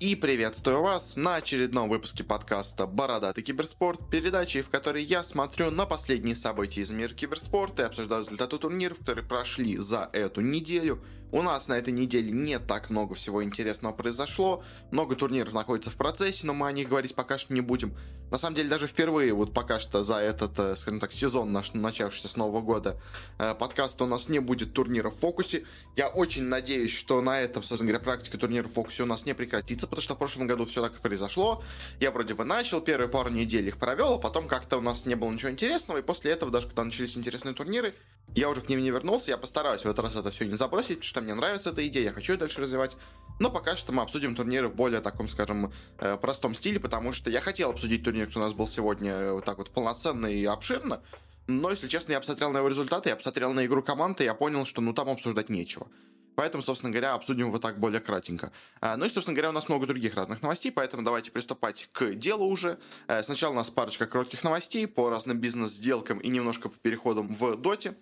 И приветствую вас на очередном выпуске подкаста «Бородатый киберспорт», передачи, в которой я смотрю на последние события из мира киберспорта и обсуждаю результаты турниров, которые прошли за эту неделю. У нас на этой неделе не так много всего интересного произошло, много турниров находится в процессе, но мы о них говорить пока что не будем. На самом деле, даже впервые, вот пока что за этот, э, скажем так, сезон наш, начавшийся с Нового года, э, подкаста у нас не будет турнира в фокусе. Я очень надеюсь, что на этом, собственно говоря, практика турнира в фокусе у нас не прекратится, потому что в прошлом году все так и произошло. Я вроде бы начал, первые пару недель их провел, а потом как-то у нас не было ничего интересного, и после этого, даже когда начались интересные турниры, я уже к ним не вернулся, я постараюсь в этот раз это все не забросить, потому что мне нравится эта идея, я хочу ее дальше развивать. Но пока что мы обсудим турниры в более таком, скажем, э, простом стиле, потому что я хотел обсудить турнир, который у нас был сегодня э, вот так вот полноценно и обширно, но, если честно, я посмотрел на его результаты, я посмотрел на игру команды, и я понял, что ну там обсуждать нечего. Поэтому, собственно говоря, обсудим его так более кратенько. А, ну и, собственно говоря, у нас много других разных новостей, поэтому давайте приступать к делу уже. Э, сначала у нас парочка коротких новостей по разным бизнес-сделкам и немножко по переходам в доте.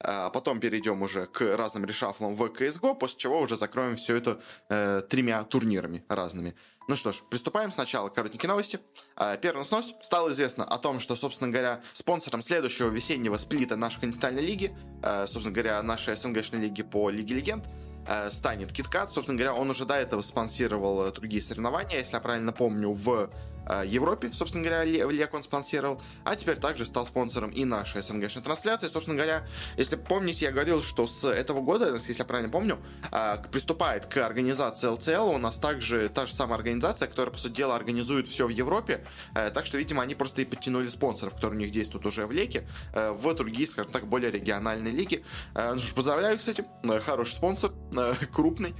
А потом перейдем уже к разным решафлам в CSGO, после чего уже закроем все это э, тремя турнирами разными. Ну что ж, приступаем сначала к коротенькие новости. А, первая новость. Стало известно о том, что, собственно говоря, спонсором следующего весеннего сплита нашей континентальной лиги, э, собственно говоря, нашей СНГшной лиги по Лиге Легенд, э, станет KitKat. Собственно говоря, он уже до этого спонсировал другие соревнования, если я правильно помню, в Э, Европе, собственно говоря, Лек он спонсировал, а теперь также стал спонсором и нашей СНГшной трансляции. Собственно говоря, если помните, я говорил, что с этого года, если я правильно помню, э, приступает к организации ЛЦЛ. У нас также та же самая организация, которая, по сути дела, организует все в Европе. Э, так что, видимо, они просто и подтянули спонсоров, которые у них действуют уже в Леке, в другие, скажем так, более региональные лиги. Ну поздравляю этим. Хороший спонсор, крупный.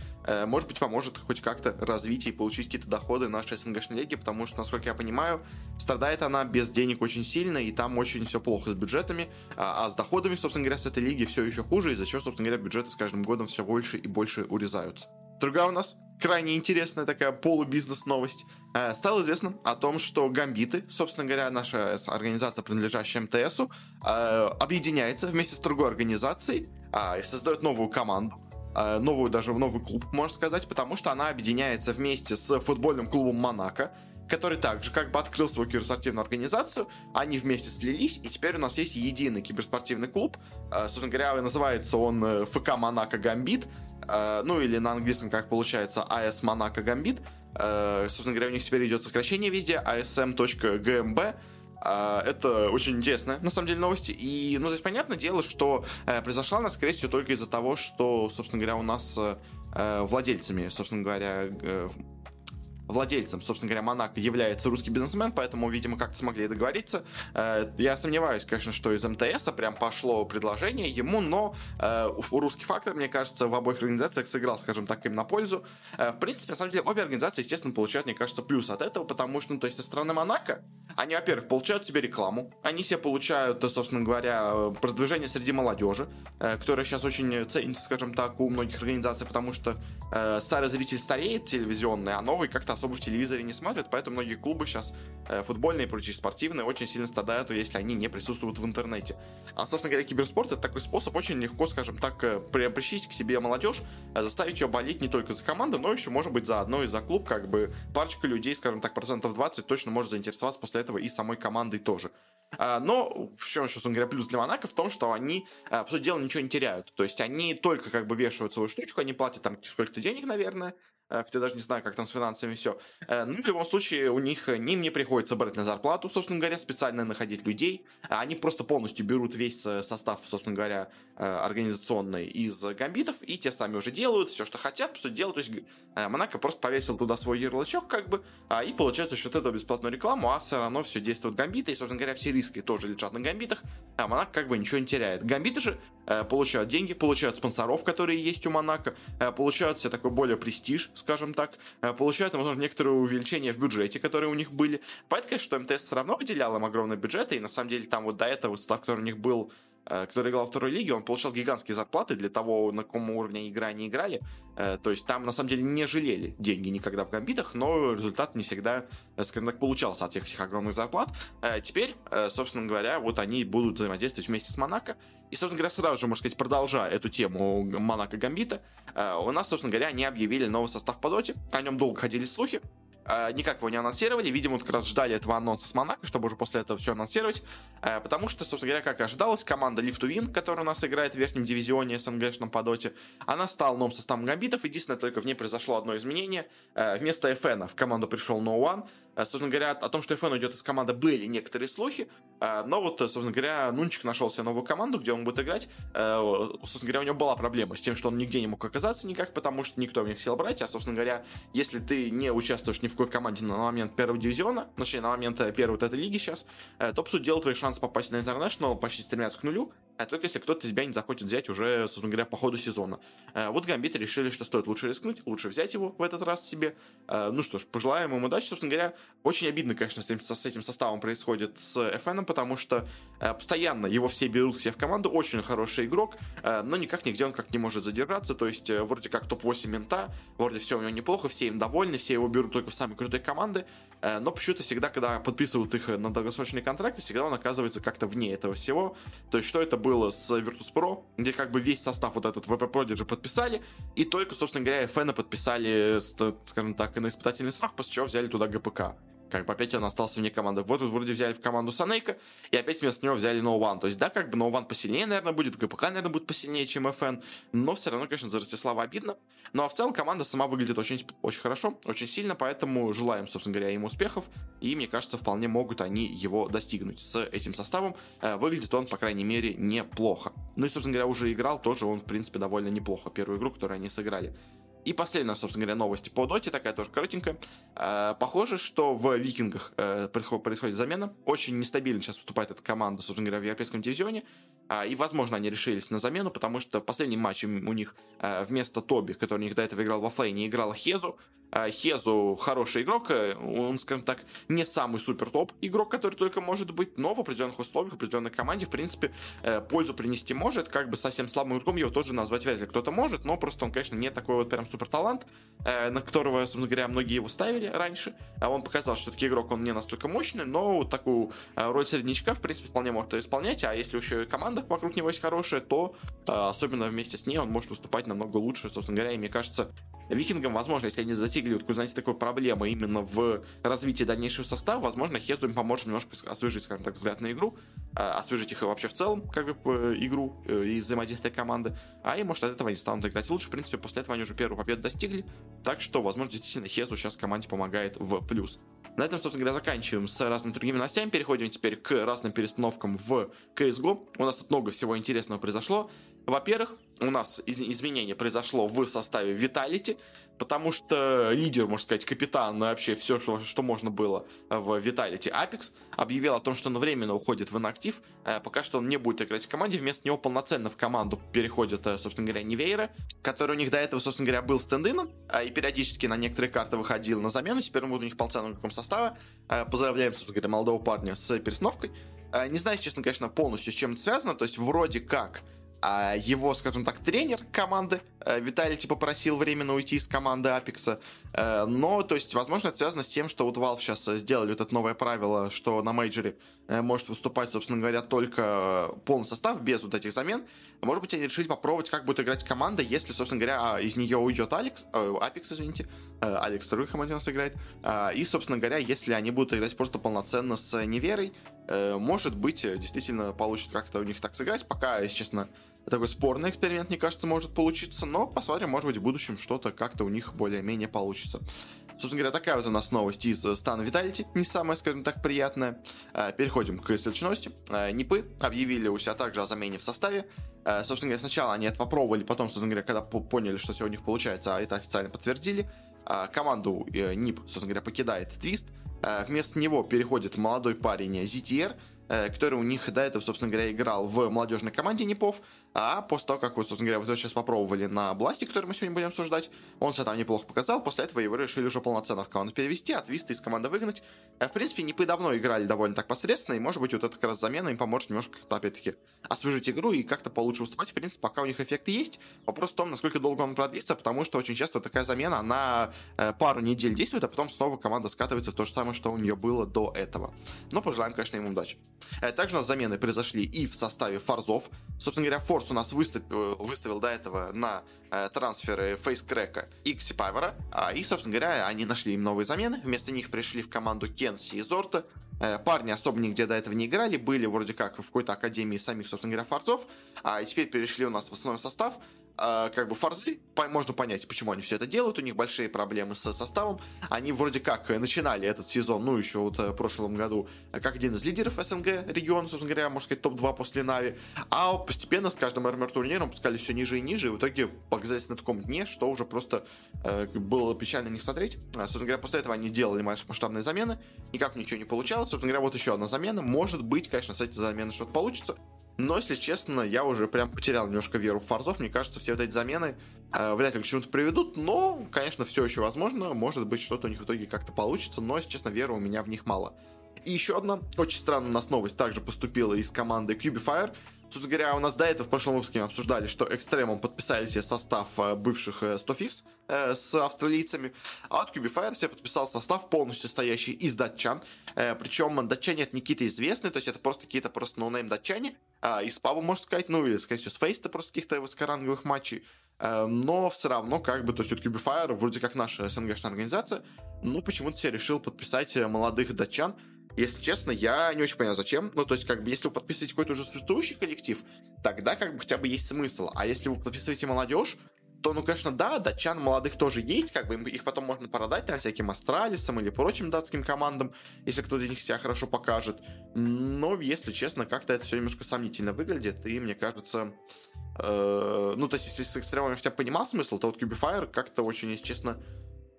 Может быть, поможет хоть как-то развить и получить какие-то доходы нашей СНГшной лиги, потому что, насколько я понимаю, страдает она без денег очень сильно, и там очень все плохо с бюджетами, а, а с доходами, собственно говоря, с этой лиги все еще хуже, из-за чего, собственно говоря, бюджеты с каждым годом все больше и больше урезаются. Другая у нас крайне интересная такая полубизнес новость. Э, стало известно о том, что Гамбиты, собственно говоря, наша организация, принадлежащая МТСу, э, объединяется вместе с другой организацией э, и создает новую команду новую даже новый клуб, можно сказать, потому что она объединяется вместе с футбольным клубом Монако, который также как бы открыл свою киберспортивную организацию, они вместе слились, и теперь у нас есть единый киберспортивный клуб, э, собственно говоря, называется он э, ФК Монако Гамбит, э, ну или на английском, как получается, АС Монако Гамбит, собственно говоря, у них теперь идет сокращение везде, asm.gmb, это очень интересно, на самом деле, новости. И, ну, здесь понятное дело, что произошла она, скорее всего, только из-за того, что, собственно говоря, у нас владельцами, собственно говоря, владельцем, собственно говоря, Монако является русский бизнесмен, поэтому, видимо, как-то смогли договориться. Э, я сомневаюсь, конечно, что из МТС прям пошло предложение ему, но э, русский фактор, мне кажется, в обоих организациях сыграл, скажем так, им на пользу. Э, в принципе, на самом деле, обе организации, естественно, получают, мне кажется, плюс от этого, потому что, ну, то есть, со стороны Монако, они, во-первых, получают себе рекламу, они себе получают, собственно говоря, продвижение среди молодежи, которое сейчас очень ценится, скажем так, у многих организаций, потому что старый зритель стареет телевизионный, а новый как-то особо в телевизоре не смотрят, поэтому многие клубы сейчас э, футбольные прочие спортивные очень сильно страдают, если они не присутствуют в интернете. А, собственно говоря, киберспорт это такой способ очень легко, скажем так, э, приобрести к себе молодежь, э, заставить ее болеть не только за команду, но еще, может быть, за одно и за клуб, как бы парочка людей, скажем так, процентов 20 точно может заинтересоваться после этого и самой командой тоже. А, но в чем, собственно говоря, плюс для Монако в том, что они, по сути дела, ничего не теряют. То есть они только как бы вешают свою штучку, они платят там сколько-то денег, наверное, Э, хотя даже не знаю, как там с финансами все. Э, ну, в любом случае, у них, э, не приходится брать на зарплату, собственно говоря, специально находить людей. Они просто полностью берут весь состав, собственно говоря, организационный из гамбитов, и те сами уже делают все, что хотят, по сути дела. То есть Монако просто повесил туда свой ярлычок, как бы, а, и получается, что это бесплатную рекламу, а все равно все действует гамбиты, и, собственно говоря, все риски тоже лежат на гамбитах, а Монако как бы ничего не теряет. Гамбиты же получают деньги, получают спонсоров, которые есть у Монако, получают себе такой более престиж, скажем так, э, получают, возможно, некоторые увеличения в бюджете, которые у них были. Поэтому, конечно, что МТС все равно выделял им огромный бюджет, и на самом деле там вот до этого состав, который у них был Э, который играл во второй лиге, он получал гигантские зарплаты для того, на каком уровне игры они играли. Э, то есть там, на самом деле, не жалели деньги никогда в гамбитах, но результат не всегда, э, скажем так, получался от всех этих огромных зарплат. Теперь, собственно говоря, вот они будут взаимодействовать вместе с Монако. И, собственно говоря, сразу же, можно сказать, продолжая эту тему Монако Гамбита, у нас, собственно говоря, они объявили новый состав по доте. О нем долго ходили слухи. Э, никак его не анонсировали. Видимо, как раз ждали этого анонса с Монако, чтобы уже после этого все анонсировать. Э, потому что, собственно говоря, как ожидалось, команда Lift Win, которая у нас играет в верхнем дивизионе СНГшном по доте, она стала новым составом гамбитов. Единственное, только в ней произошло одно изменение. Э, вместо FN в команду пришел No One. Э, собственно говоря, о том, что FN уйдет из команды, были некоторые слухи, э, но вот, собственно говоря, Нунчик нашел себе новую команду, где он будет играть. Э, собственно говоря, у него была проблема с тем, что он нигде не мог оказаться никак, потому что никто них хотел брать, а, собственно говоря, если ты не участвуешь ни в какой команде на момент первого дивизиона, точнее, на момент первой вот этой лиги сейчас, то, по сути дела, твои шансы попасть на International почти стремятся к нулю, а только если кто-то тебя не захочет взять уже, собственно говоря, по ходу сезона. Э, вот гамбиты решили, что стоит лучше рискнуть, лучше взять его в этот раз себе. Э, ну что ж, пожелаем им удачи. Собственно говоря, очень обидно, конечно, с этим, с этим составом происходит с FN, потому что э, постоянно его все берут к себе в команду. Очень хороший игрок, но никак нигде он как не может задержаться. То есть, вроде как топ-8 мента, вроде все у него неплохо, все им довольны, все его берут только в самые крутые команды. Но почему-то всегда, когда подписывают их на долгосрочные контракты, всегда он оказывается как-то вне этого всего. То есть, что это было было с Virtus.pro, где как бы весь состав вот этот VP Prodigy подписали, и только, собственно говоря, FN подписали, скажем так, на испытательный срок, после чего взяли туда ГПК. Как бы опять он остался вне команды. Вот тут вроде взяли в команду Санейка, и опять вместо него взяли No One. То есть, да, как бы No One посильнее, наверное, будет, ГПК, наверное, будет посильнее, чем FN, но все равно, конечно, за Ростислава обидно. Ну, а в целом команда сама выглядит очень, очень хорошо, очень сильно, поэтому желаем, собственно говоря, им успехов, и, мне кажется, вполне могут они его достигнуть с этим составом. Э, выглядит он, по крайней мере, неплохо. Ну и, собственно говоря, уже играл тоже он, в принципе, довольно неплохо, первую игру, которую они сыграли. И последняя, собственно говоря, новость по доте, такая тоже коротенькая. Э, похоже, что в Викингах э, происходит замена. Очень нестабильно сейчас выступает эта команда, собственно говоря, в европейском дивизионе. Э, и, возможно, они решились на замену, потому что в последнем у них э, вместо Тоби, который у них до этого играл во флейне, играл Хезу. А, Хезу хороший игрок, э, он, скажем так, не самый супер топ игрок, который только может быть, но в определенных условиях, в определенной команде, в принципе, э, пользу принести может, как бы совсем слабым игроком его тоже назвать вряд ли кто-то может, но просто он, конечно, не такой вот прям супер талант, э, на которого, собственно говоря, многие его ставили раньше, а он показал, что таки игрок, он не настолько мощный, но вот такую роль среднячка, в принципе, вполне может исполнять, а если еще и команда вокруг него есть хорошая, то особенно вместе с ней он может выступать намного лучше, собственно говоря, и мне кажется, Викингам, возможно, если они достигли, вот, знаете, такой проблемы именно в развитии дальнейшего состава, возможно, Хезу им поможет немножко освежить, скажем так, взгляд на игру, а, освежить их вообще в целом, как бы, игру э, и взаимодействие команды, а и, может, от этого они станут играть лучше. В принципе, после этого они уже первую победу достигли, так что, возможно, действительно, Хезу сейчас команде помогает в плюс. На этом, собственно говоря, заканчиваем с разными другими новостями. Переходим теперь к разным перестановкам в CSGO. У нас тут много всего интересного произошло. Во-первых, у нас из- изменение произошло в составе Vitality, потому что лидер, можно сказать, капитан, вообще все, что, что можно было в Vitality Apex, объявил о том, что он временно уходит в инактив, э, пока что он не будет играть в команде, вместо него полноценно в команду переходит, э, собственно говоря, Невейра, который у них до этого, собственно говоря, был стендином, э, и периодически на некоторые карты выходил на замену, теперь он будет у них полноценным игроком состава. Поздравляем, собственно говоря, молодого парня с перестановкой. Не знаю, честно, конечно, полностью с чем это связано, то есть вроде как а его, скажем так, тренер команды э, Виталий типа просил временно уйти из команды Апекса. Э, но, то есть, возможно, это связано с тем, что вот Valve сейчас сделали вот это новое правило, что на мейджоре э, может выступать, собственно говоря, только полный состав, без вот этих замен. Может быть, они решили попробовать, как будет играть команда, если, собственно говоря, из нее уйдет Алекс, э, Апекс, извините, Алекс второй команде у нас играет, и, собственно говоря, если они будут играть просто полноценно с Неверой, может быть, действительно получится как-то у них так сыграть, пока, если честно, такой спорный эксперимент, мне кажется, может получиться, но посмотрим, может быть, в будущем что-то как-то у них более-менее получится. Собственно говоря, такая вот у нас новость из стана Vitality, не самая, скажем так, приятная. Э, переходим к следующей новости. Э, Нипы объявили у себя также о замене в составе. Э, собственно говоря, сначала они это попробовали, потом, собственно говоря, когда поняли, что все у них получается, а это официально подтвердили. Команду НИП, собственно говоря, покидает Твист. Вместо него переходит молодой парень ZTR, который у них до этого, собственно говоря, играл в молодежной команде Непов. А после того, как вы, собственно говоря, вот сейчас попробовали на Бласте, который мы сегодня будем обсуждать, он себя там неплохо показал, после этого его решили уже полноценно в команду перевести, от Виста из команды выгнать. В принципе, не давно играли довольно так посредственно, и может быть вот эта как раз замена им поможет немножко, опять-таки, освежить игру и как-то получше выступать. В принципе, пока у них эффект есть, вопрос в том, насколько долго он продлится, потому что очень часто такая замена, она пару недель действует, а потом снова команда скатывается в то же самое, что у нее было до этого. Но пожелаем, конечно, им удачи. Также у нас замены произошли и в составе форзов. Собственно говоря, Форс у нас выставил, выставил до этого на э, трансферы Фейскрека и Ксипайвера. А, и, собственно говоря, они нашли им новые замены. Вместо них пришли в команду Кенси и Зорта. Э, парни особо нигде до этого не играли, были вроде как в какой-то академии самих, собственно говоря, форцов, а теперь перешли у нас в основной состав. А, как бы форзы, можно понять, почему они все это делают, у них большие проблемы с составом. Они вроде как начинали этот сезон, ну, еще вот э, в прошлом году, как один из лидеров СНГ региона, собственно говоря, можно сказать, топ-2 после Нави. А постепенно с каждым РМР турниром пускали все ниже и ниже, и в итоге показались на таком дне, что уже просто э, было печально не смотреть. А, собственно говоря, после этого они делали масштабные замены, никак ничего не получалось. Собственно говоря, вот еще одна замена. Может быть, конечно, с этой замены что-то получится. Но, если честно, я уже прям потерял немножко веру в фарзов. Мне кажется, все вот эти замены э, вряд ли к чему-то приведут. Но, конечно, все еще возможно. Может быть, что-то у них в итоге как-то получится. Но, если честно, веры у меня в них мало. И еще одна очень странная у нас новость также поступила из команды Cubifire. Собственно говоря, у нас до этого в прошлом выпуске мы обсуждали, что Экстремум подписали себе состав э, бывших 100 э, Fifths э, с австралийцами, а от Cubifire себе подписал состав полностью состоящий из датчан. Э, причем датчане это не какие-то известные, то есть это просто какие-то просто no-name датчане, э, из паба, можно сказать, ну или, сказать, с фейста просто каких-то высокоранговых матчей. Э, но все равно, как бы, то есть вот Cubifire вроде как наша СНГшная организация, но почему-то себе решил подписать молодых датчан, если честно, я не очень понял, зачем. Ну, то есть, как бы, если вы подписываете какой-то уже существующий коллектив, тогда как бы хотя бы есть смысл. А если вы подписываете молодежь, то, ну, конечно, да, датчан молодых тоже есть, как бы их потом можно продать там всяким Астралисам или прочим датским командам, если кто-то из них себя хорошо покажет. Но, если честно, как-то это все немножко сомнительно выглядит, и мне кажется, э, ну, то есть, если с экстремами хотя бы понимал смысл, то вот Cubifire как-то очень, если честно,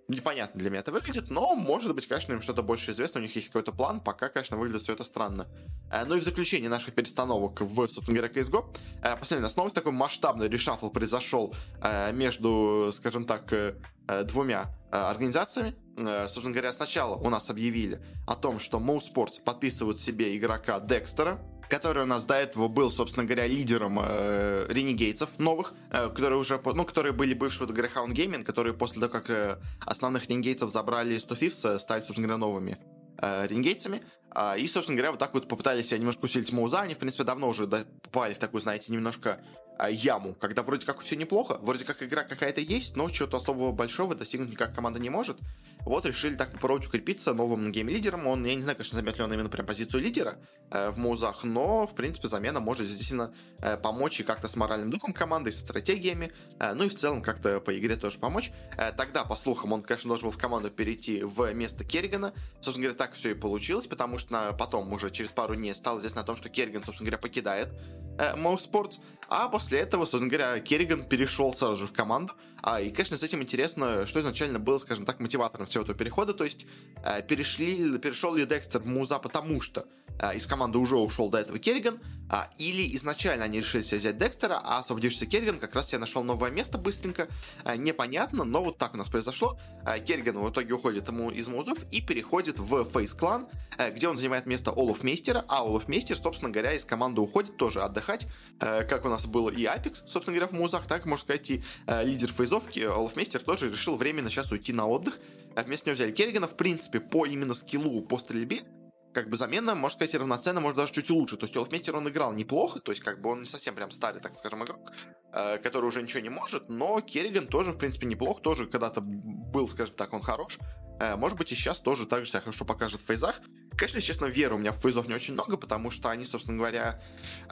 непонятно для меня это выглядит, но, может быть, конечно, им что-то больше известно, у них есть какой-то план, пока, конечно, выглядит все это странно. Э, ну и в заключение наших перестановок в, собственно говоря, CSGO, э, последняя у нас новость, такой масштабный решафл произошел э, между, скажем так, двумя организациями. Собственно говоря, сначала у нас объявили о том, что Mo Sports подписывают себе игрока Декстера, который у нас до этого был, собственно говоря, лидером э, ренегейцев новых, э, которые уже, ну, которые были бывшие в Greyhound Gaming, которые после того, как э, основных ренегейцев забрали 100 Fifths, э, стали, собственно говоря, новыми э, ренегейцами. Э, и, собственно говоря, вот так вот попытались немножко усилить Моуза. Они, в принципе, давно уже попали в такую, знаете, немножко э, яму, когда вроде как все неплохо, вроде как игра какая-то есть, но чего-то особого большого достигнуть никак команда не может. Вот решили так попробовать укрепиться новым гейм-лидером. Он, я не знаю, конечно, займет он именно прям позицию лидера э, в Музах, но, в принципе, замена может действительно э, помочь и как-то с моральным духом команды, и с стратегиями, э, ну и в целом как-то по игре тоже помочь. Э, тогда, по слухам, он, конечно, должен был в команду перейти в место Керригана. Собственно говоря, так все и получилось, потому что потом уже через пару дней стало известно о том, что Керриган, собственно говоря, покидает э, Спортс, а после этого, собственно говоря, Керриган перешел сразу же в команду, а, и, конечно, с этим интересно, что изначально было, скажем так, мотиватором всего этого перехода, то есть э, перешли, перешел ли Декстер в Муза потому что э, из команды уже ушел до этого Керриган, а, или изначально они решили себе взять Декстера, а освободившийся Керриган как раз себе нашел новое место быстренько. А, непонятно, но вот так у нас произошло. А, Керриган в итоге уходит ему из Музов и переходит в Фейс Клан, а, где он занимает место Олаф Мейстера, а Олаф Мейстер, собственно говоря, из команды уходит тоже отдыхать, а, как у нас было и Апекс, собственно говоря, в Музах, так, можно сказать, и а, лидер фейзовки Олаф Мейстер тоже решил временно сейчас уйти на отдых. А вместо него взяли Керригана, в принципе, по именно скиллу по стрельбе, как бы замена, можно сказать, равноценно, может даже чуть лучше. То есть Олафмейстер он играл неплохо, то есть как бы он не совсем прям старый, так скажем, игрок, э, который уже ничего не может, но Керриган тоже, в принципе, неплох, тоже когда-то был, скажем так, он хорош. Э, может быть, и сейчас тоже так же себя хорошо покажет в фейзах. Конечно, честно, веры у меня в фейзов не очень много, потому что они, собственно говоря,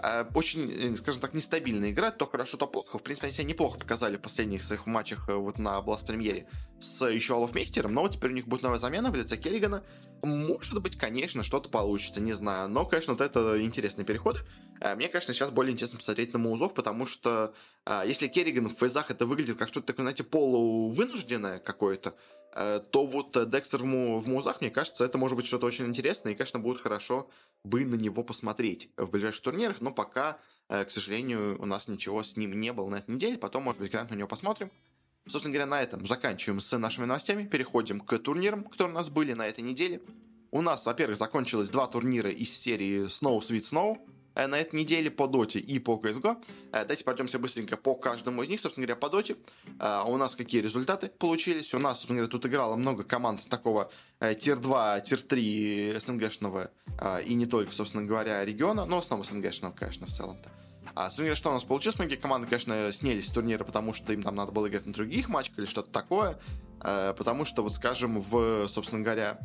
э, очень, э, скажем так, нестабильно играют, то хорошо, то плохо. В принципе, они себя неплохо показали в последних своих матчах вот на Blast премьере с еще Олафмейстером, но теперь у них будет новая замена в лице Керригана. Может быть, конечно, что-то получится, не знаю. Но, конечно, вот это интересный переход. Мне, конечно, сейчас более интересно посмотреть на Маузов, потому что если Керриган в фейзах это выглядит как что-то такое, знаете, полувынужденное какое-то, Э, то вот э, Декстер в, му, в музах, мне кажется, это может быть что-то очень интересное, и, конечно, будет хорошо бы на него посмотреть в ближайших турнирах, но пока К сожалению, у нас ничего с ним не было на этой неделе, потом, может быть, когда-нибудь на него посмотрим. Собственно говоря, на этом заканчиваем с нашими новостями, переходим к турнирам, которые у нас были на этой неделе. У нас, во-первых, закончилось два турнира из серии Snow Sweet Snow, Э, на этой неделе по Доте и по CSGO. Э, давайте пройдемся быстренько по каждому из них. Собственно говоря, по Доте э, у нас какие результаты получились. У нас, собственно говоря, тут играло много команд с такого tier-2, tier-3 СНГшного и не только, собственно говоря, региона, но в основном СНГшного, конечно, в целом-то. А, собственно что у нас получилось? Многие команды, конечно, снялись с турнира, потому что им там надо было играть на других матчах или что-то такое. Потому что, вот скажем, в, собственно говоря,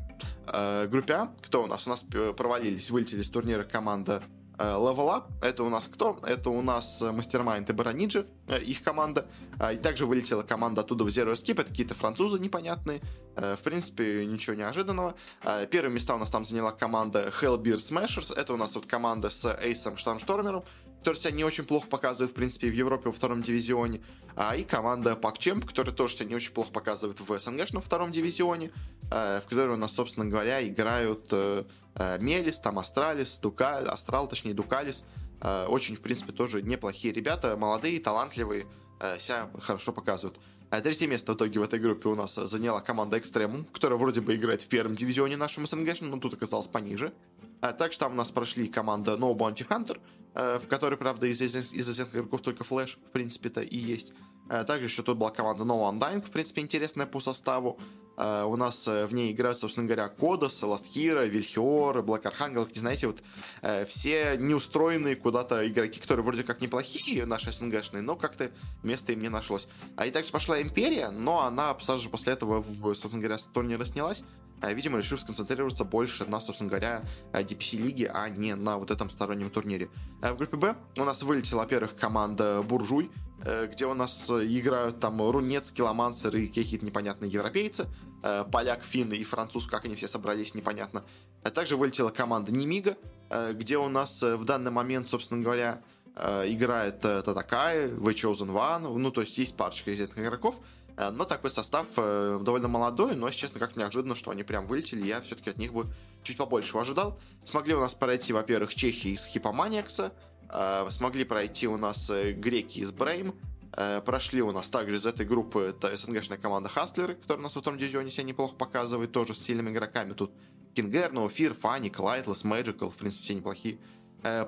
группе А, кто у нас? У нас провалились, вылетели с турнира команда Э, Level Up, это у нас кто? Это у нас Mastermind и Бараниджи, э, их команда. И также вылетела команда оттуда в Zero Escape, это какие-то французы непонятные. Э, в принципе, ничего неожиданного. Первые места у нас там заняла команда HellBear Smashers, это у нас вот команда с Эйсом Штормштормером, который себя не очень плохо показывает, в принципе, в Европе во втором дивизионе. А, и команда PuckChamp, которая тоже себя не очень плохо показывает в СНГ во втором дивизионе, в которой у нас, собственно говоря, играют Э, Мелис, там Астралис, Дукаль, Астрал, точнее Дукалис. Э, очень, в принципе, тоже неплохие ребята, молодые, талантливые, э, себя хорошо показывают. Третье место в итоге в этой группе у нас заняла команда Экстремум, которая вроде бы играет в первом дивизионе нашем СНГ, но тут оказалась пониже. Также там у нас прошли команда No Bounty Hunter, в которой, правда, из известных игроков только Флэш, в принципе-то, и есть. Также еще тут была команда No Undying, в принципе, интересная по составу. Uh, у нас uh, в ней играют, собственно говоря, Кодос, Ластхира, Вильхиор, Блэк Архангел, знаете, вот uh, все неустроенные куда-то игроки, которые вроде как неплохие, наши СНГшные, но как-то места им не нашлось. А и также пошла Империя, но она сразу же после этого, в, собственно говоря, с турнира снялась, видимо, решив сконцентрироваться больше на, собственно говоря, DPC-лиге, а не на вот этом стороннем турнире. В группе Б у нас вылетела, во-первых, команда Буржуй, Э, где у нас э, играют там Рунец, Киломансер и какие-то непонятные европейцы. Э, поляк, финны и француз, как они все собрались, непонятно. А также вылетела команда Немига, где у нас в данный момент, собственно говоря, играет Татакай, The Chosen One, ну, то есть есть парочка известных игроков, но такой состав довольно молодой, но, честно, как неожиданно, что они прям вылетели, я все-таки от них бы чуть побольше ожидал. Смогли у нас пройти, во-первых, Чехии из Hippomaniacs, Э, смогли пройти у нас э, греки из Brame, э, прошли у нас также из этой группы это СНГшная команда Хастлеры, которая у нас в этом дивизионе себя неплохо показывает, тоже с сильными игроками. Тут Кингер, Nofear, Фанни, Клайтлес, Magical, в принципе, все неплохие.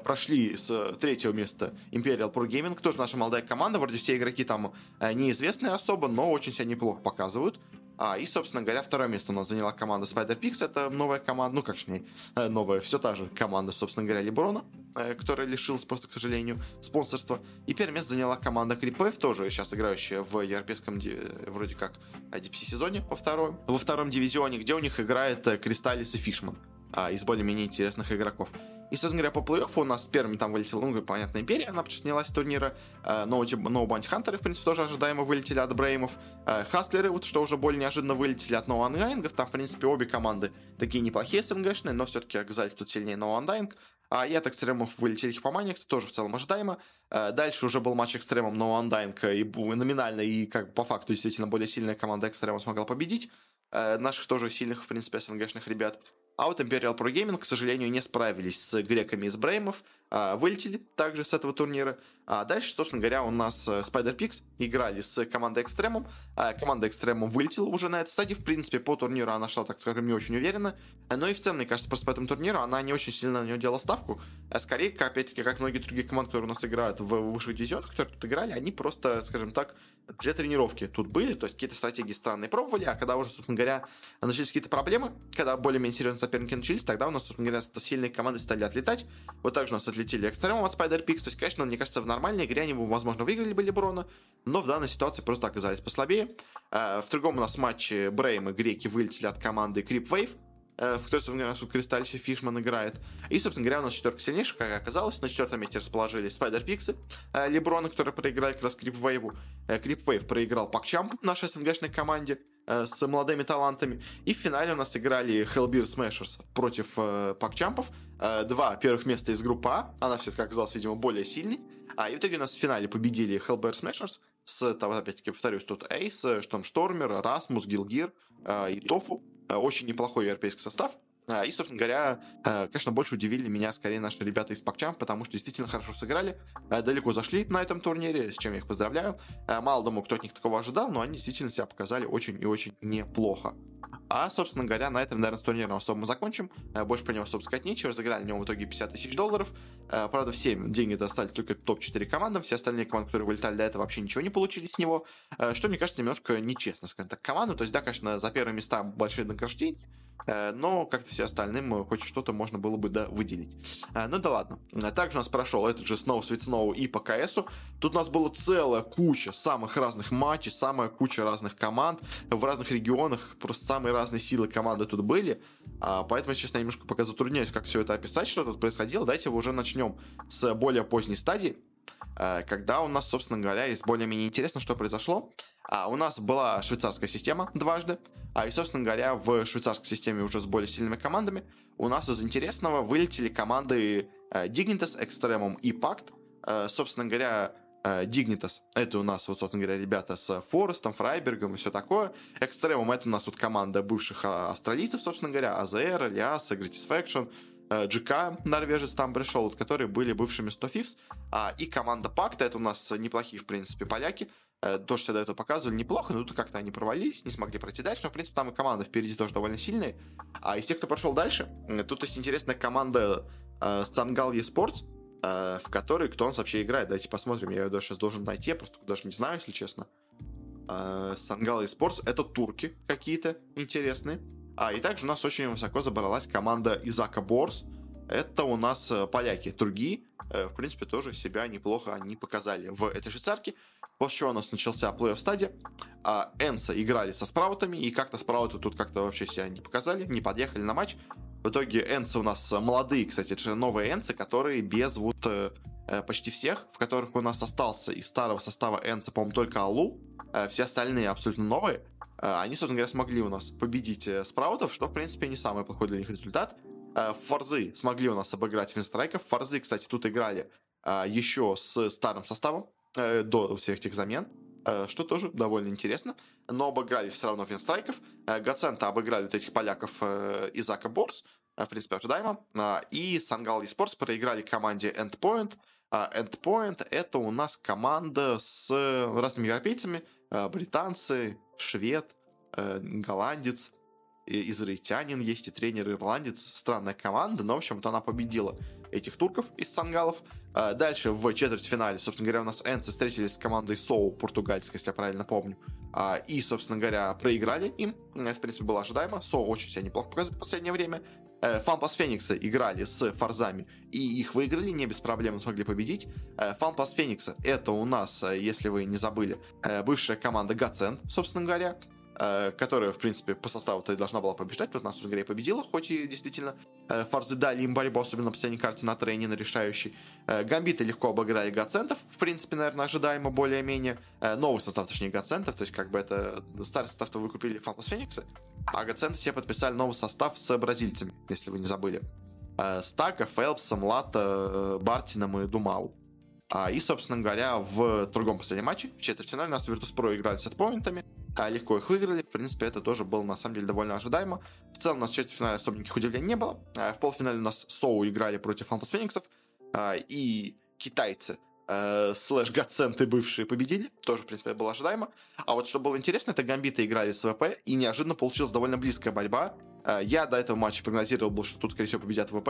Прошли с третьего места Imperial Pro Gaming, тоже наша молодая команда, вроде все игроки там неизвестные особо, но очень себя неплохо показывают. А, и, собственно говоря, второе место у нас заняла команда Spider Pix. Это новая команда, ну как же не э, новая, все та же команда, собственно говоря, Леброна, э, которая лишилась просто, к сожалению, спонсорства. И первое место заняла команда Крипэв, тоже сейчас играющая в европейском вроде как DPC сезоне во втором, во втором дивизионе, где у них играет э, Кристаллис и Фишман а, из более-менее интересных игроков. И, собственно говоря, по плей-оффу у нас первыми там вылетела, ну, понятно, Империя, она с турнира. No Bounty Hunter, в принципе, тоже ожидаемо вылетели от Бреймов. Э, Хаслеры, вот что уже более неожиданно вылетели от Undying. Там, в принципе, обе команды такие неплохие СНГшные, но все-таки Экзаль тут сильнее Undying. А я от экстремов вылетели Хипоманикс, тоже в целом ожидаемо. Э, дальше уже был матч экстремом Undying, и номинально, и как по факту действительно более сильная команда экстремов смогла победить. Наших тоже сильных, в принципе, СНГшных ребят. А вот Imperial Pro Gaming, к сожалению, не справились с греками из Бреймов, вылетели также с этого турнира. А дальше, собственно говоря, у нас э, Spider Pix играли с командой Экстремум. А команда Экстремум вылетела уже на этой стадии. В принципе, по турниру она шла, так скажем, не очень уверенно. Но и в целом, мне кажется, просто по этому турниру она не очень сильно на нее делала ставку. А скорее, опять-таки, как многие другие команды, которые у нас играют в высших дивизионах, которые тут играли, они просто, скажем так, для тренировки тут были, то есть какие-то стратегии странные пробовали, а когда уже, собственно говоря, начались какие-то проблемы, когда более-менее серьезные соперники начались, тогда у нас, собственно говоря, сильные команды стали отлетать. Вот также у нас отлетели экстремум от Spider Pix, то есть, конечно, мне кажется, в нормальной игре они бы, возможно, выиграли бы Леброна, но в данной ситуации просто оказались послабее. Э, в другом у нас матче Брейм и Греки вылетели от команды Creep Wave, Э, в которой, собственно говоря, Кристаллище Фишман играет. И, собственно говоря, у нас четверка сильнейших, как оказалось. На четвертом месте расположились Спайдер Пиксы, э, Леброна, который проиграли как раз Крип Вейву. Крип Вейв проиграл Пакчампу, нашей СНГшной команде с молодыми талантами. И в финале у нас играли Hellbeer Smashers против э, Пакчампов. два первых места из группы А. Она все-таки оказалась, видимо, более сильной. А и в итоге у нас в финале победили Hellbeer Smashers с, там, опять-таки, повторюсь, тут Эйс, Штормштормер, Расмус, Гилгир э, и Тофу. Э, очень неплохой европейский состав. И, собственно говоря, конечно, больше удивили меня скорее наши ребята из Пакчам, потому что действительно хорошо сыграли, далеко зашли на этом турнире, с чем я их поздравляю. Мало думаю, кто от них такого ожидал, но они действительно себя показали очень и очень неплохо. А, собственно говоря, на этом, наверное, с турниром особо мы закончим. Э, больше про него, особо сказать нечего. Разыграли на него в итоге 50 тысяч долларов. Э, правда, все деньги достались только топ-4 командам. Все остальные команды, которые вылетали до этого, вообще ничего не получили с него. Э, что, мне кажется, немножко нечестно, скажем так, команду. То есть, да, конечно, за первые места большие награждения. Э, но как-то все остальным э, хоть что-то можно было бы да, выделить. Э, ну да ладно. Также у нас прошел этот же Snow Sweet Snow и по КСу. Тут у нас была целая куча самых разных матчей, самая куча разных команд в разных регионах, просто самые разные силы команды тут были. А, поэтому, честно, я немножко пока затрудняюсь, как все это описать, что тут происходило. Давайте уже начнем с более поздней стадии, когда у нас, собственно говоря, есть более-менее интересно, что произошло. А у нас была швейцарская система дважды, а и, собственно говоря, в швейцарской системе уже с более сильными командами у нас из интересного вылетели команды э, Dignitas, Extremum и Pact. Э, собственно говоря, э, Dignitas — это у нас, вот, собственно говоря, ребята с Форестом, Фрайбергом и все такое. Extremum — это у нас вот команда бывших а, австралийцев, собственно говоря, АЗР, Алиас, Gratisfaction, GK, норвежец там пришел, вот, которые были бывшими 100 Fifths. А, и команда Пакта — это у нас неплохие, в принципе, поляки, то, что до этого показывали, неплохо, но тут как-то они провалились, не смогли пройти дальше. Но, в принципе, там и команда впереди тоже довольно сильная. А из тех, кто прошел дальше, тут есть интересная команда э, Сангал Esports, э, в которой кто нас вообще играет. Давайте посмотрим, я ее даже сейчас должен найти, я просто даже не знаю, если честно. Э, Сангал Esports — это турки какие-то интересные. А, и также у нас очень высоко забралась команда Изака Борс. Это у нас э, поляки. Э, в принципе, тоже себя неплохо они показали в этой швейцарке. После чего у нас начался плей-офф стадия. А Энса играли со спраутами, и как-то спрауты тут как-то вообще себя не показали, не подъехали на матч. В итоге Энсы у нас молодые, кстати, это же новые Энсы, которые без вот э, э, почти всех, в которых у нас остался из старого состава Энса, по-моему, только Алу. Э, все остальные абсолютно новые. Э, они, собственно говоря, смогли у нас победить э, спраутов, что, в принципе, не самый плохой для них результат. Э, Форзы смогли у нас обыграть Винстрайков. Форзы, кстати, тут играли э, еще с старым составом. Э, до всех этих замен, э, что тоже довольно интересно. Но обыграли все равно Винстрайков. Э, Гацента обыграли вот этих поляков Изака Борс, в принципе, ожидаемо. И Сангал Esports проиграли команде Endpoint. Endpoint — это у нас команда с разными европейцами. Британцы, швед, голландец, израильтянин есть и тренер ирландец. Странная команда, но, в общем-то, она победила этих турков из Сангалов. А, дальше в четвертьфинале, собственно говоря, у нас Энцы встретились с командой Соу, португальской, если я правильно помню. А, и, собственно говоря, проиграли им. Это, в принципе, было ожидаемо. Соу очень себя неплохо показывает в последнее время. Фанпас Феникса играли с Фарзами и их выиграли, не без проблем смогли победить. Фанпас Феникса это у нас, если вы не забыли, бывшая команда Гацент, собственно говоря. Э, которая, в принципе, по составу-то и должна была побеждать, нас в игре победила, хоть и действительно э, фарзы дали им борьбу, особенно на последней карте на трейне, на решающей. Э, гамбиты легко обыграли Гацентов, в принципе, наверное, ожидаемо более-менее. Новый состав, точнее, Гацентов, то есть как бы это старый состав-то вы купили Фанпас Фениксы, а Гаценты себе подписали новый состав с бразильцами, если вы не забыли. Стака, Фелпсом, Лата, Бартином и Думау. А, и, собственно говоря, в другом последнем матче, в четвертьфинале, у нас Virtus.pro играли с отпоинтами, а легко их выиграли. В принципе, это тоже было, на самом деле, довольно ожидаемо. В целом, у нас в четвертьфинале особо никаких удивлений не было. А, в полуфинале у нас Соу играли против Фантас Фениксов, а, и китайцы э, слэш Гаценты бывшие победили. Тоже, в принципе, было ожидаемо. А вот что было интересно, это Гамбиты играли с ВП, и неожиданно получилась довольно близкая борьба. Э, я до этого матча прогнозировал, что тут, скорее всего, победят ВП.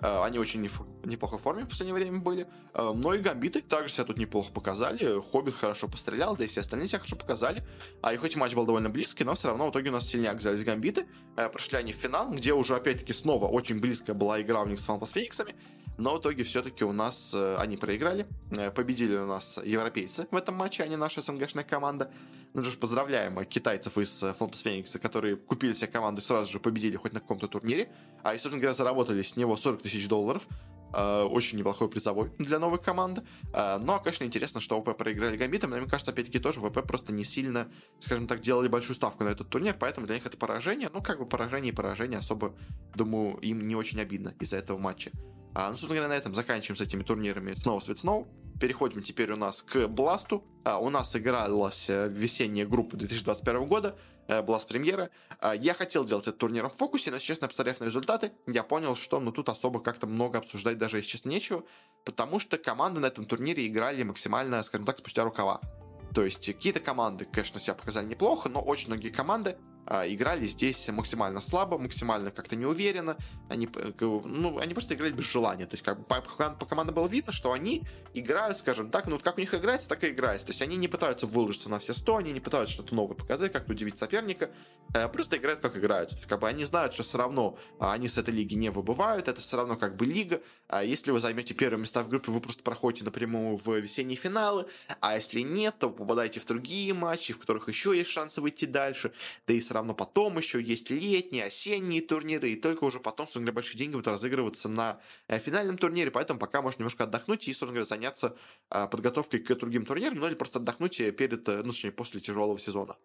Э, они очень в неплохой форме в последнее время были. Но и Гамбиты также себя тут неплохо показали. Хоббит хорошо пострелял, да и все остальные себя хорошо показали. А и хоть матч был довольно близкий, но все равно в итоге у нас сильнее оказались Гамбиты. Прошли они в финал, где уже, опять-таки, снова очень близкая была игра у них с Фанпас Фениксами. Но в итоге все-таки у нас они проиграли. Победили у нас европейцы в этом матче, а не наша СНГшная команда. Ну же поздравляем китайцев из Фанпас Феникса, которые купили себе команду и сразу же победили хоть на каком-то турнире. А и, собственно говоря, заработали с него 40 тысяч долларов. Очень неплохой призовой для новой команды. Но, конечно, интересно, что ВП проиграли Гамбитом. Но мне кажется, опять-таки, тоже ВП просто не сильно, скажем так, делали большую ставку на этот турнир, поэтому для них это поражение. Ну, как бы поражение и поражение особо, думаю, им не очень обидно из-за этого матча. Uh, ну, собственно говоря, на этом заканчиваем с этими турнирами Snow Sweet Snow. Переходим теперь у нас к Бласту. У нас игралась весенняя группа 2021 года. была с премьера. Я хотел делать этот турнир в фокусе, но, честно, посмотрев на результаты, я понял, что ну тут особо как-то много обсуждать даже, если честно, нечего, потому что команды на этом турнире играли максимально, скажем так, спустя рукава. То есть какие-то команды, конечно, себя показали неплохо, но очень многие команды а, играли здесь максимально слабо, максимально как-то неуверенно. Они, ну, они просто играли без желания. То есть, как бы по, по команде было видно, что они играют, скажем так, ну, вот как у них играется, так и играется. То есть, они не пытаются выложиться на все сто, они не пытаются что-то новое показать, как-то удивить соперника. Э, просто играют, как играют. То есть, как бы они знают, что все равно а, они с этой лиги не выбывают, это все равно как бы лига. А если вы займете первые места в группе, вы просто проходите напрямую в весенние финалы. А если нет, то попадаете в другие матчи, в которых еще есть шансы выйти дальше. Да и равно потом еще есть летние, осенние турниры, и только уже потом, собственно говоря, большие деньги будут разыгрываться на э, финальном турнире, поэтому пока можно немножко отдохнуть и, собственно говоря, заняться э, подготовкой к другим турнирам, ну или просто отдохнуть э, перед, ну, точнее, после тяжелого сезона.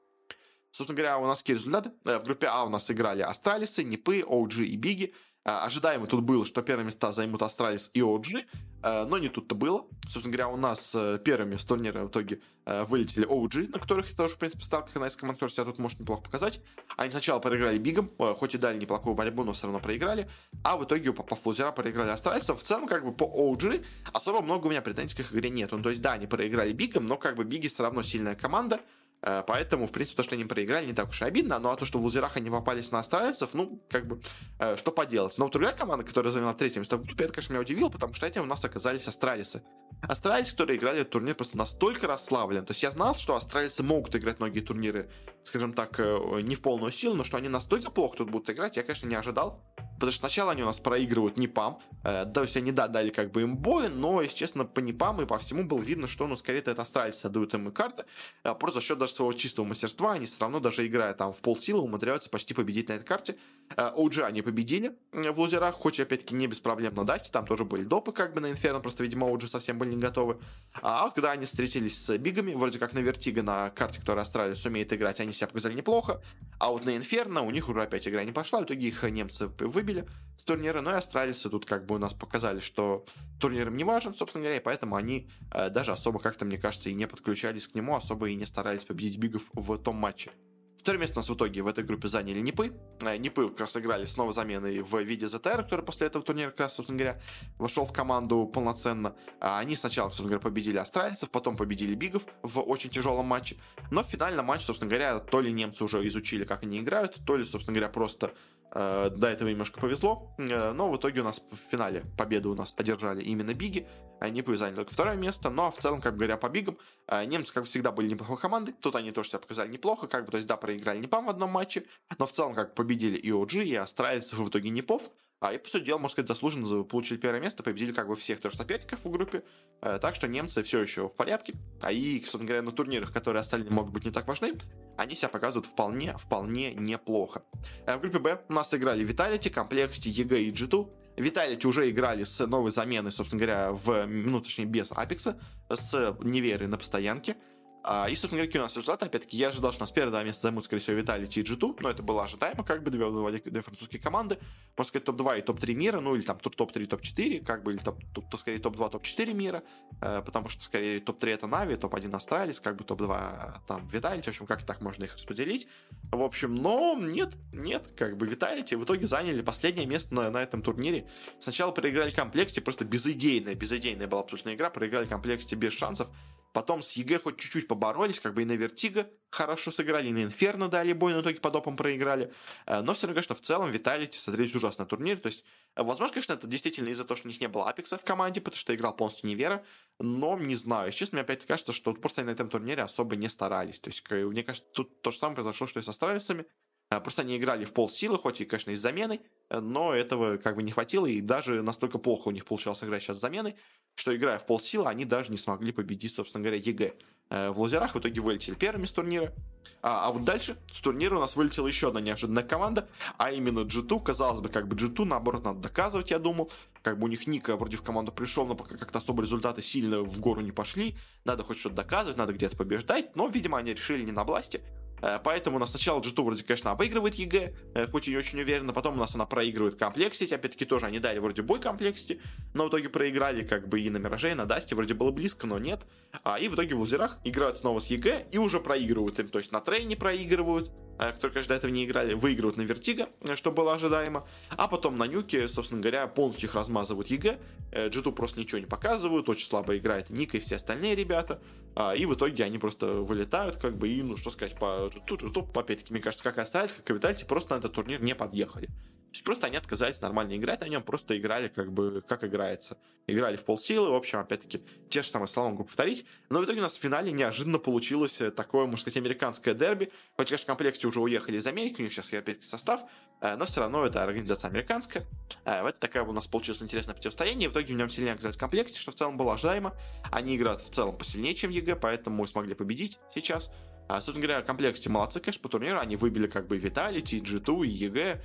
Собственно говоря, у нас какие результаты? В группе А у нас играли Астралисы, Нипы, OG и Биги. А, ожидаемо тут было, что первые места займут Astralis и OG, э, но не тут-то было. Собственно говоря, у нас э, первыми с турнира в итоге э, вылетели OG, на которых я тоже, в принципе, ставил как из команд, себя тут может неплохо показать. Они сначала проиграли Бигам, хоть и дали неплохую борьбу, но все равно проиграли. А в итоге, в лузерах проиграли Астралисам. В целом, как бы по OG особо много у меня претензий к их игре нет. Ну, то есть, да, они проиграли Бигам, но как бы Биги все равно сильная команда. Э, поэтому, в принципе, то, что они проиграли, не так уж и обидно. Ну а то, что в лузерах они попались на Астралисов, ну, как бы, э, что поделать. Но другая команда, которая заняла третье место в группе, это, конечно, меня удивило, потому что этим у нас оказались австралисы. Австралийцы, которые играли этот турнир, просто настолько расслаблены. То есть я знал, что австралийцы могут играть многие турниры, скажем так, э, не в полную силу, но что они настолько плохо тут будут играть, я, конечно, не ожидал. Потому что сначала они у нас проигрывают НИПам, э, то есть они, да, дали как бы им бой, но, если честно, по НИПам и по всему было видно, что, ну, скорее это австралийцы отдают им и карты, а просто за счет даже своего чистого мастерства. Они все равно, даже играя там в полсилы, умудряются почти победить на этой карте. Э, OG они победили в лузерах, хоть опять-таки, не без проблем на дате, там тоже были допы как бы на Инферно, просто, видимо, OG совсем были не готовы. А вот когда они встретились с Бигами, вроде как на Вертиго на карте, которая Австралия сумеет играть, они себя показали неплохо, а вот на Инферно у них уже опять игра не пошла, в итоге их немцы выбили с турнира, но и австралийцы тут как бы у нас показали, что турнир им не важен, собственно говоря, и поэтому они э, даже особо как-то, мне кажется, и не подключались к нему, особо и не старались победить Бигов в том матче. Второе место у нас в итоге в этой группе заняли Нипы. Э, Нипы как раз играли с новой заменой в виде ЗТР, который после этого турнира как раз, собственно говоря, вошел в команду полноценно. А они сначала, собственно говоря, победили австралийцев, потом победили Бигов в очень тяжелом матче. Но в финальном матче, собственно говоря, то ли немцы уже изучили, как они играют, то ли, собственно говоря, просто до этого немножко повезло, э, но в итоге у нас в финале победу у нас одержали именно Биги. Они заняли только второе место, но в целом, как говоря, по Бигам, э, немцы, как всегда, были неплохой командой. Тут они тоже себя показали неплохо, как бы, то есть, да, проиграли не пам в одном матче, но в целом, как победили и OG, и австралийцев, и в итоге Непов. А и, по сути дела, можно сказать, заслуженно получили первое место, победили как бы всех тоже соперников в группе. Так что немцы все еще в порядке. А и, собственно говоря, на турнирах, которые остальные могут быть не так важны, они себя показывают вполне, вполне неплохо. Э, в группе Б у нас играли Vitality, Complexity, EG и G2. Vitality уже играли с новой заменой, собственно говоря, в, ну, точнее, без Апекса, с Nivera -ой на постоянке. А, и, собственно какие у нас результаты, опять-таки, я ожидал, что у нас первое место займут, скорее всего, Vitality и G2, но это было ожидаемо, как бы, две, две, французские команды, можно сказать, топ-2 и топ-3 мира, ну, или там топ-3, топ-4, как бы, или топ, топ, то, скорее, топ-2, топ-4 мира, э, потому что, скорее, топ-3 это Нави, топ-1 Astralis, как бы, топ-2 там Vitality, в общем, как так можно их распределить, в общем, но нет, нет, как бы, Vitality в итоге заняли последнее место на, на этом турнире, сначала проиграли Complexity, просто безыдейная, безыдейная была абсолютно игра, проиграли Complexity без шансов, Потом с EG хоть чуть-чуть поборолись, как бы и на Вертиго хорошо сыграли, и на Инферно дали бой, но в итоге по допам проиграли. Э, но все равно, конечно, в целом Vitality смотрелись ужасно на турнире. То есть, э, возможно, конечно, это действительно из-за того, что у них не было apEX -а в команде, потому что играл полностью Nivera. Но не знаю. Честно, мне опять кажется, что просто на этом турнире особо не старались. То есть, мне кажется, тут то же самое произошло, что и с Астралисами. Э, просто они играли в полсилы, хоть и, конечно, и с заменой, но этого как бы не хватило, и даже настолько плохо у них получалось играть сейчас с заменой, что играя в полсилы, они даже не смогли победить, собственно говоря, EG. В лузерах в итоге вылетели первыми с турнира. А, а вот дальше с турнира у нас вылетела еще одна неожиданная команда, а именно G2. Казалось бы, как бы G2, наоборот, надо доказывать, я думал. Как бы у них NiKo вроде в команду пришел, но пока как-то особо результаты сильно в гору не пошли. Надо хоть что-то доказывать, надо где-то побеждать. Но, видимо, они решили не на бласте. Э, поэтому у нас сначала G2 вроде, конечно, обыгрывает EG, э, хоть и не очень уверенно, потом у нас она проигрывает Complexity, опять-таки тоже они дали вроде бой Complexity, но в итоге проиграли как бы и на Мираже, и на Дасте, вроде было близко, но нет. А, и в итоге в лузерах играют снова с EG и уже проигрывают им, то есть на Трейне проигрывают, э, которые, конечно, до этого не играли, выигрывают на Вертиго, что было ожидаемо, а потом на Нюке, собственно говоря, полностью их размазывают EG, G2 просто ничего не показывают, очень слабо играет NiKo и все остальные ребята, а, и в итоге они просто вылетают, как бы, и, ну, что сказать, по тут же, опять-таки, мне кажется, как остались, как и Витальти, просто на этот турнир не подъехали. То есть просто они отказались нормально играть на нем, просто играли как бы как играется. Играли в полсилы, в общем, опять-таки, те же самые слова могу повторить. Но в итоге у нас в финале неожиданно получилось э, такое, можно сказать, американское дерби. Хоть, конечно, в комплекте уже уехали из Америки, у них сейчас опять состав, э, но все равно это организация американская. Э, вот такая у нас получилось интересное противостояние. В итоге в нем сильнее оказались в комплекте, что в целом было ожидаемо. Они играют в целом посильнее, чем EG, поэтому мы смогли победить сейчас. А, собственно говоря, Complexity молодцы, конечно, по турниру. Они выбили как бы Vitality, G2 и EG.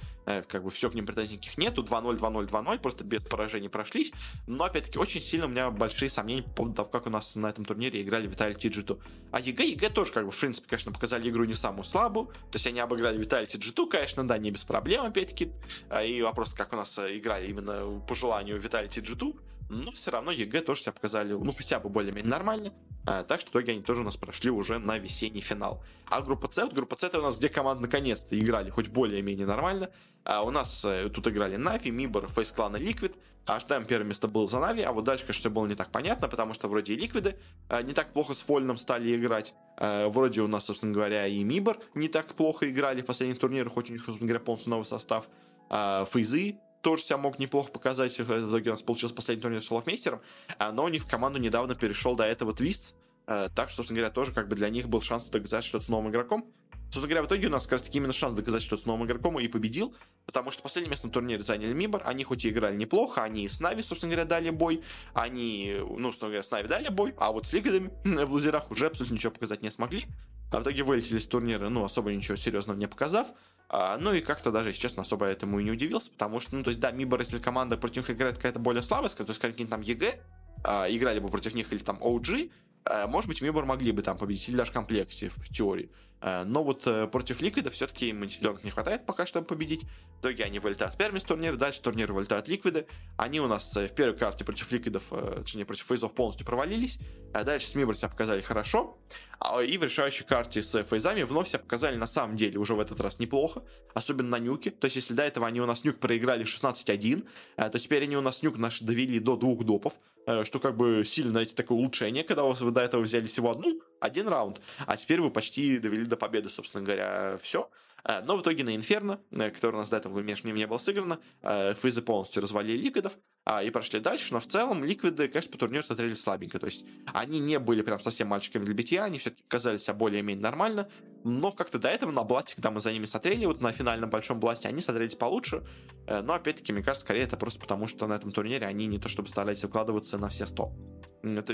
Как бы все к ним претензий никаких нету. 2-0, 2-0, 2-0. Просто без поражений прошлись. Но, опять-таки, очень сильно у меня большие сомнения по поводу того, как у нас на этом турнире играли Vitality и G2. А EG, EG тоже, как бы, в принципе, конечно, показали игру не самую слабую. То есть они обыграли Vitality G2, конечно, да, не без проблем, опять-таки. А, и вопрос, как у нас э, играли именно по желанию Vitality G2. Но все равно EG тоже себя показали, ну, хотя бы более-менее нормально. А, так что в итоге они тоже у нас прошли уже на весенний финал. А группа С, вот группа С это у нас где команды наконец-то играли хоть более-менее нормально. А у нас э, тут играли Нави, MIBR, FaZe Clan и Liquid. Ожидаемо первое место было за Нави, а вот дальше, конечно, все было не так понятно, потому что вроде и Ликвиды э, не так плохо с FalleN -ом стали играть. Э, вроде у нас, собственно говоря, и MIBR не так плохо играли в последних турнирах, хоть у них, собственно говоря, полностью новый состав. Э, Фейзы тоже себя мог неплохо показать. В итоге у нас получился последний турнир с Соловмейстером. А, но у них в команду недавно перешел до этого Твист. А, так что, собственно говоря, тоже как бы для них был шанс доказать что-то с новым игроком. Собственно говоря, в итоге у нас как раз таки именно шанс доказать что-то с новым игроком и победил, потому что последнее место на турнире заняли Мибор, они хоть и играли неплохо, они и с Нави, собственно говоря, дали бой, они, ну, собственно говоря, с Нави дали бой, а вот с Ликвидами в лузерах уже абсолютно ничего показать не смогли, а в итоге вылетели с турнира, ну, особо ничего серьезного не показав, а, ну и как-то даже, если честно, особо этому и не удивился, потому что, ну, то есть, да, MIBR, если команда против них играет какая-то более слабая, то есть, какие-нибудь там EG, а, играли бы против них или там OG, а, может быть, MIBR могли бы там победить, или даже Complexity, в теории. А, но вот а, против Liquid -а все-таки им силенок не хватает пока, чтобы победить. В итоге они вылетают с первыми с турнира, дальше турнир вылетают Ликвиды. Они у нас э, в первой карте против Ликвидов, э, точнее, против Фейзов полностью провалились. А дальше с MIBR себя показали хорошо. А, и в решающей карте с фейзами вновь себя показали на самом деле уже в этот раз неплохо, особенно на нюке. То есть, если до этого они у нас нюк проиграли 16-1, э, то теперь они у нас нюк наши довели до двух допов, э, что как бы сильно, знаете, такое улучшение, когда у вас вы до этого взяли всего одну, один раунд, а теперь вы почти довели до победы, собственно говоря, все. Э, но в итоге на Инферно, который у нас до этого между ними не было сыграно, фейзы полностью развалили ликвидов, а, и прошли дальше, но в целом ликвиды, конечно, по турниру смотрели слабенько, то есть они не были прям совсем мальчиками для битья, они все-таки показали себя более-менее нормально, но как-то до этого на бласте, когда мы за ними смотрели, вот на финальном большом бласте, они смотрелись получше, э, но опять-таки, мне кажется, скорее это просто потому, что на этом турнире они не то чтобы старались вкладываться на все 100.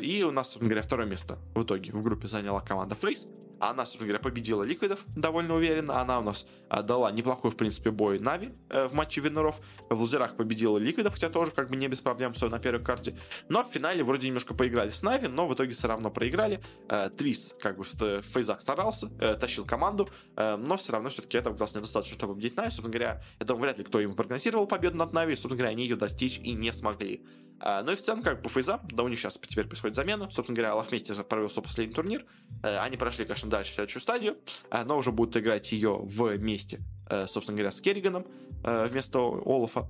И у нас, собственно говоря, второе место в итоге в группе заняла команда FaZe, она, собственно говоря, победила Ликвидов довольно уверенно. Она у нас а, дала неплохой, в принципе, бой Нави э, в матче винеров. В лузерах победила Ликвидов, хотя тоже как бы не без проблем, все на первой карте. Но в финале вроде немножко поиграли с Нави, но в итоге все равно проиграли. Э, Твист как бы в, фейзах старался, э, тащил команду, но все равно все-таки этого оказалось недостаточно, чтобы победить Нави. Собственно говоря, я думаю, вряд ли кто ему прогнозировал победу над Нави. Собственно говоря, они ее достичь и не смогли. А, ну и в целом, как бы по фейзам, да у них сейчас теперь происходит замена. Собственно говоря, Аллах вместе провел свой последний турнир. Э, они прошли, конечно, дальше в следующую стадию, э, но уже будут играть ее вместе, э, собственно говоря, с Керриганом вместо olof -а.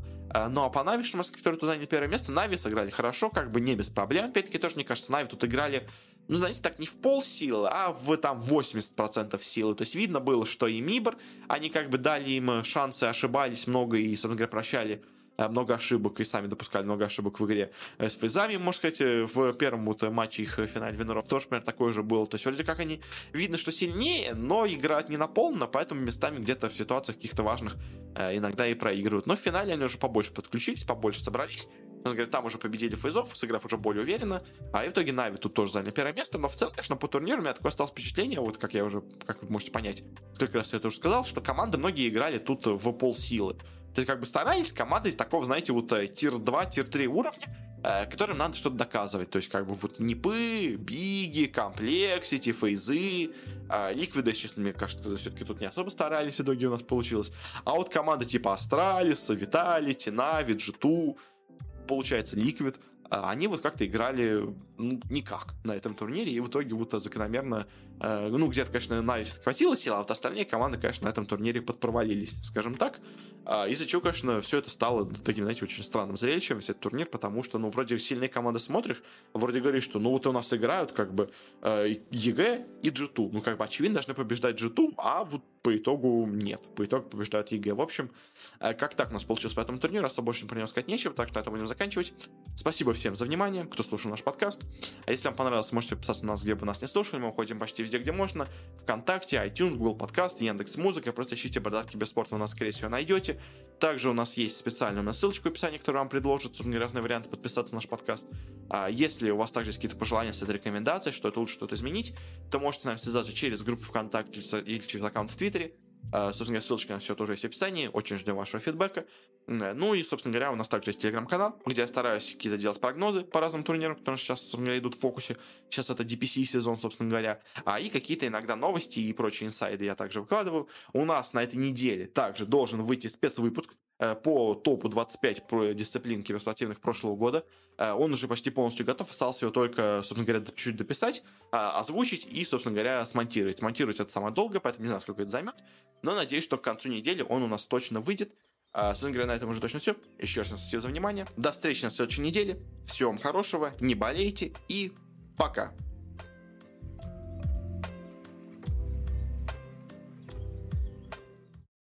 Ну а по Нави, что которые тут заняли первое место, Нави сыграли хорошо, как бы не без проблем. Опять-таки, тоже, мне кажется, Нави тут играли ну, знаете, так не в пол силы, а в там 80% силы. То есть видно было, что и MIBR, они как бы дали им шансы, ошибались много и, собственно говоря, прощали много ошибок и сами допускали много ошибок в игре э, с фейзами, можно сказать, э, в первом вот матче их финале винеров тоже, например, такое же было. То есть вроде как они видно, что сильнее, но играют не на полную, поэтому местами где-то в ситуациях каких-то важных иногда и проигрывают. Но в финале они уже побольше подключились, побольше собрались. Он говорит, там уже победили фейзов, сыграв уже более уверенно. А в итоге Нави тут тоже заняли первое место. Но в целом, конечно, по турниру у меня такое осталось впечатление, вот как я уже, как вы можете понять, сколько раз я это уже сказал, что команды многие играли тут в полсилы. То есть, как бы старались команды из такого, знаете, вот э, tier 2, tier 3 уровня, э, которым надо что-то доказывать. То есть, как бы вот НИПы, Биги, Complexity, Фейзы, э, Ликвиды, честно, мне кажется, все-таки тут не особо старались, в итоге у нас получилось. А вот команда типа Астралиса, Vitality, Нави, G2, получается, Liquid – они вот как-то играли ну, никак на этом турнире, и в итоге вот закономерно, э, ну, где-то, конечно, Нави хватило сил, а вот остальные команды, конечно, на этом турнире подпровалились, скажем так. А, из-за чего, конечно, все это стало таким, знаете, очень странным зрелищем, весь этот турнир, потому что, ну, вроде сильные команды смотришь, вроде говоришь, что, ну, вот у нас играют, как бы, э, EG и G2. Ну, как бы, очевидно, должны побеждать G2, а вот по итогу нет. По итогу побеждают EG. В общем, э, как так у нас получилось по этому турниру, особо больше про него сказать нечего, так что на этом будем заканчивать. Спасибо всем за внимание, кто слушал наш подкаст. А если вам понравилось, можете подписаться на нас, где бы нас не слушали. Мы выходим почти везде, где можно. Вконтакте, iTunes, Google Подкаст, Яндекс Музыка. Просто ищите «Бородатый киберспорт», вы нас, скорее всего, найдете. Также у нас есть специальная на ссылочку в описании, которая вам предложит разные варианты подписаться на наш подкаст. А если у вас также есть какие-то пожелания, с этой рекомендацией, что это лучше что-то изменить, то можете с нами связаться через группу ВКонтакте или через аккаунт в Твиттере. А, собственно говоря, ссылочка на все тоже есть в описании. Очень ждем вашего фидбэка. Ну и, собственно говоря, у нас также есть телеграм-канал, где я стараюсь какие-то делать прогнозы по разным турнирам, которые сейчас, собственно говоря, идут в фокусе. Сейчас это DPC сезон, собственно говоря. А и какие-то иногда новости и прочие инсайды я также выкладываю. У нас на этой неделе также должен выйти спецвыпуск Э, по топу 25 дисциплин киберспортивных прошлого года. Э, он уже почти полностью готов, осталось его только, собственно говоря, чуть-чуть дописать, а, озвучить и, собственно говоря, смонтировать. Смонтировать это самое долго, поэтому не знаю, сколько это займет, но надеюсь, что к концу недели он у нас точно выйдет. А, собственно говоря, на этом уже точно все. Еще раз спасибо за внимание. До встречи на следующей неделе. Всего вам хорошего, не болейте и пока.